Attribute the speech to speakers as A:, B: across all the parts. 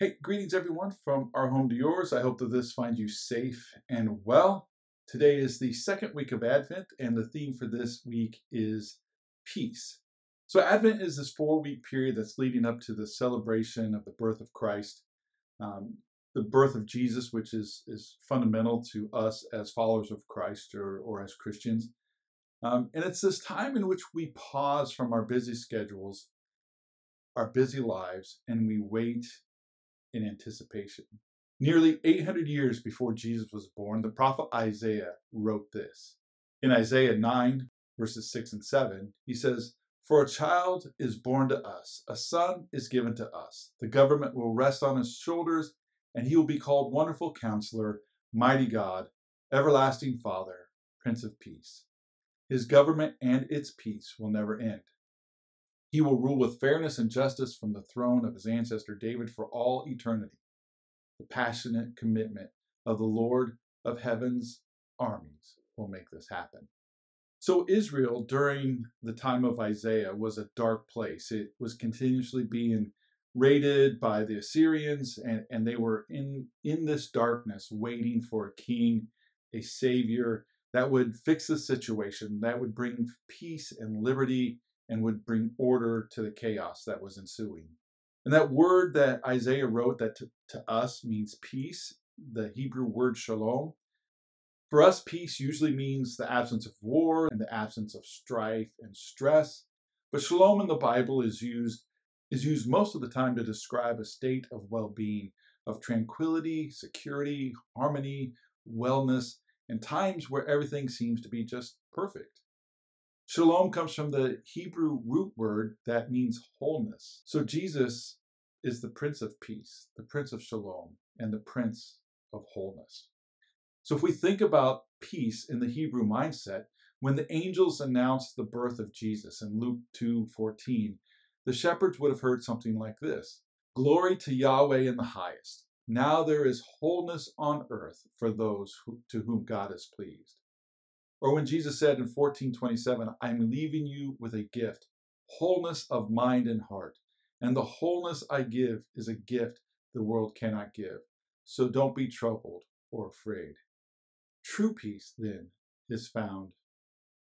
A: Hey, greetings everyone from our home to yours. I hope that this finds you safe and well. Today is the second week of Advent, and the theme for this week is peace. So, Advent is this four week period that's leading up to the celebration of the birth of Christ, um, the birth of Jesus, which is, is fundamental to us as followers of Christ or, or as Christians. Um, and it's this time in which we pause from our busy schedules, our busy lives, and we wait in anticipation. Nearly 800 years before Jesus was born, the prophet Isaiah wrote this. In Isaiah 9, verses 6 and 7, he says, For a child is born to us, a son is given to us. The government will rest on his shoulders, and he will be called Wonderful Counselor, Mighty God, Everlasting Father, Prince of Peace. His government and its peace will never end. He will rule with fairness and justice from the throne of his ancestor David for all eternity. The passionate commitment of the Lord of heaven's armies will make this happen. So, Israel during the time of Isaiah was a dark place. It was continuously being raided by the Assyrians, and, and they were in, in this darkness waiting for a king, a savior that would fix the situation, that would bring peace and liberty and would bring order to the chaos that was ensuing. And that word that Isaiah wrote that to, to us means peace, the Hebrew word shalom. For us, peace usually means the absence of war and the absence of strife and stress. But shalom in the Bible is used is used most of the time to describe a state of well-being, of tranquility, security, harmony, wellness, and times where everything seems to be just perfect. Shalom comes from the Hebrew root word that means wholeness. So Jesus is the Prince of Peace, the Prince of Shalom, and the Prince of Wholeness. So if we think about peace in the Hebrew mindset, when the angels announced the birth of Jesus in Luke 2:14, the shepherds would have heard something like this: Glory to Yahweh in the highest. Now there is wholeness on earth for those who, to whom God is pleased. Or when Jesus said in 1427, I'm leaving you with a gift, wholeness of mind and heart. And the wholeness I give is a gift the world cannot give. So don't be troubled or afraid. True peace, then, is found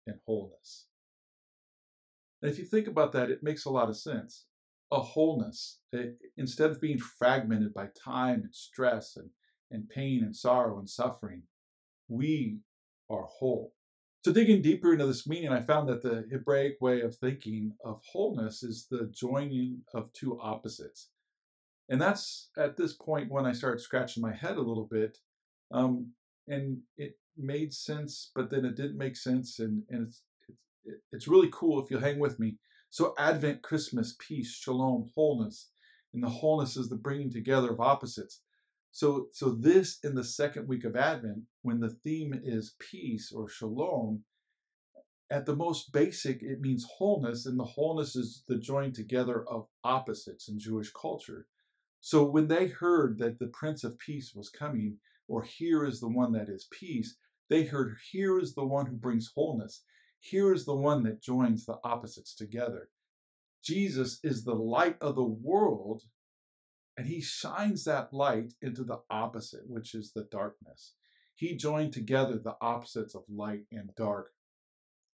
A: in wholeness. And if you think about that, it makes a lot of sense. A wholeness, it, instead of being fragmented by time and stress and, and pain and sorrow and suffering, we are whole. So, digging deeper into this meaning, I found that the Hebraic way of thinking of wholeness is the joining of two opposites. And that's at this point when I started scratching my head a little bit. Um, and it made sense, but then it didn't make sense. And, and it's, it's, it's really cool if you'll hang with me. So, Advent, Christmas, peace, shalom, wholeness. And the wholeness is the bringing together of opposites. So, so this in the second week of Advent, when the theme is peace or shalom, at the most basic, it means wholeness, and the wholeness is the joining together of opposites in Jewish culture. So when they heard that the Prince of Peace was coming, or here is the one that is peace, they heard here is the one who brings wholeness. Here is the one that joins the opposites together. Jesus is the light of the world and he shines that light into the opposite, which is the darkness. He joined together the opposites of light and dark.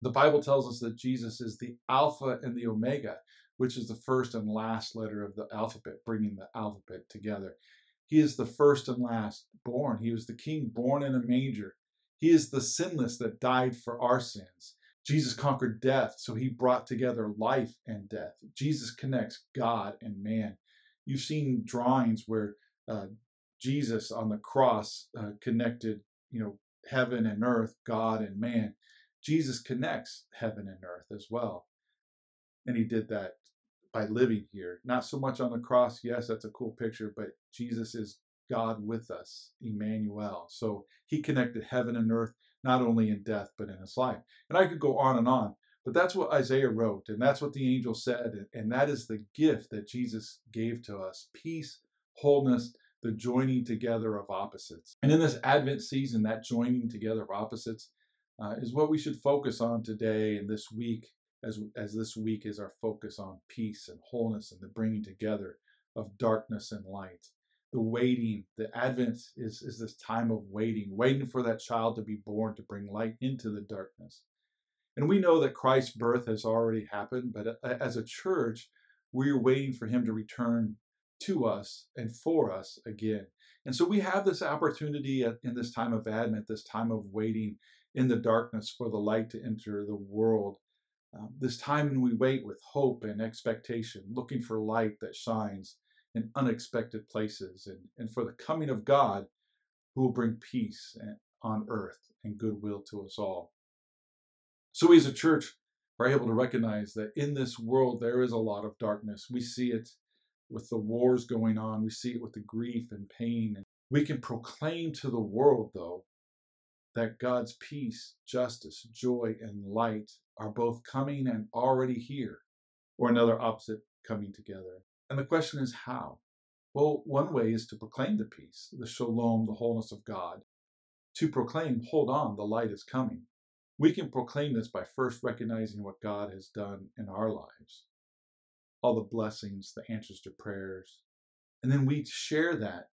A: The Bible tells us that Jesus is the Alpha and the Omega, which is the first and last letter of the alphabet, bringing the alphabet together. He is the first and last born. He was the king born in a manger. He is the sinless that died for our sins. Jesus conquered death, so he brought together life and death. Jesus connects God and man. You've seen drawings where uh, Jesus on the cross uh, connected, you know, heaven and earth, God and man. Jesus connects heaven and earth as well. And he did that by living here. Not so much on the cross. Yes, that's a cool picture, but Jesus is God with us, Emmanuel. So he connected heaven and earth, not only in death, but in his life. And I could go on and on. But that's what Isaiah wrote, and that's what the angel said, and that is the gift that Jesus gave to us peace, wholeness, the joining together of opposites. And in this Advent season, that joining together of opposites uh, is what we should focus on today and this week, as, as this week is our focus on peace and wholeness and the bringing together of darkness and light. the waiting, the Advent is, is this time of waiting, waiting for that child to be born to bring light into the darkness. And we know that Christ's birth has already happened, but uh, as a church, we're waiting for him to return to us and for us again. And so we have this opportunity in this time of Advent, this time of waiting in the darkness for the light to enter the world. Um, this time when we wait with hope and expectation, looking for light that shines in unexpected places, and, and for the coming of God who will bring peace on earth and goodwill to us all. So we as a church are able to recognize that in this world there is a lot of darkness. We see it with the wars going on, we see it with the grief and pain. We can proclaim to the world, though, that God's peace, justice, joy, and light are both coming and already here, or another opposite coming together. And the question is how? Well, one way is to proclaim the peace, the shalom, the wholeness of God. To proclaim, hold on, the light is coming. We can proclaim this by first recognizing what God has done in our lives, all the blessings, the answers to prayers. And then we share that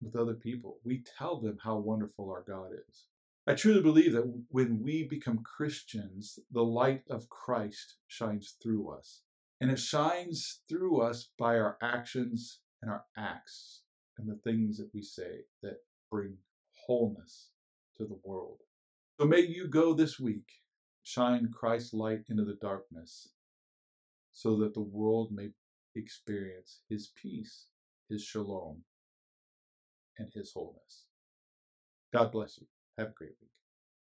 A: with other people. We tell them how wonderful our God is. I truly believe that when we become Christians, the light of Christ shines through us. And it shines through us by our actions and our acts and the things that we say that bring wholeness to the world. So may you go this week, shine Christ's light into the darkness, so that the world may experience his peace, his shalom, and his wholeness. God bless you. Have a great week.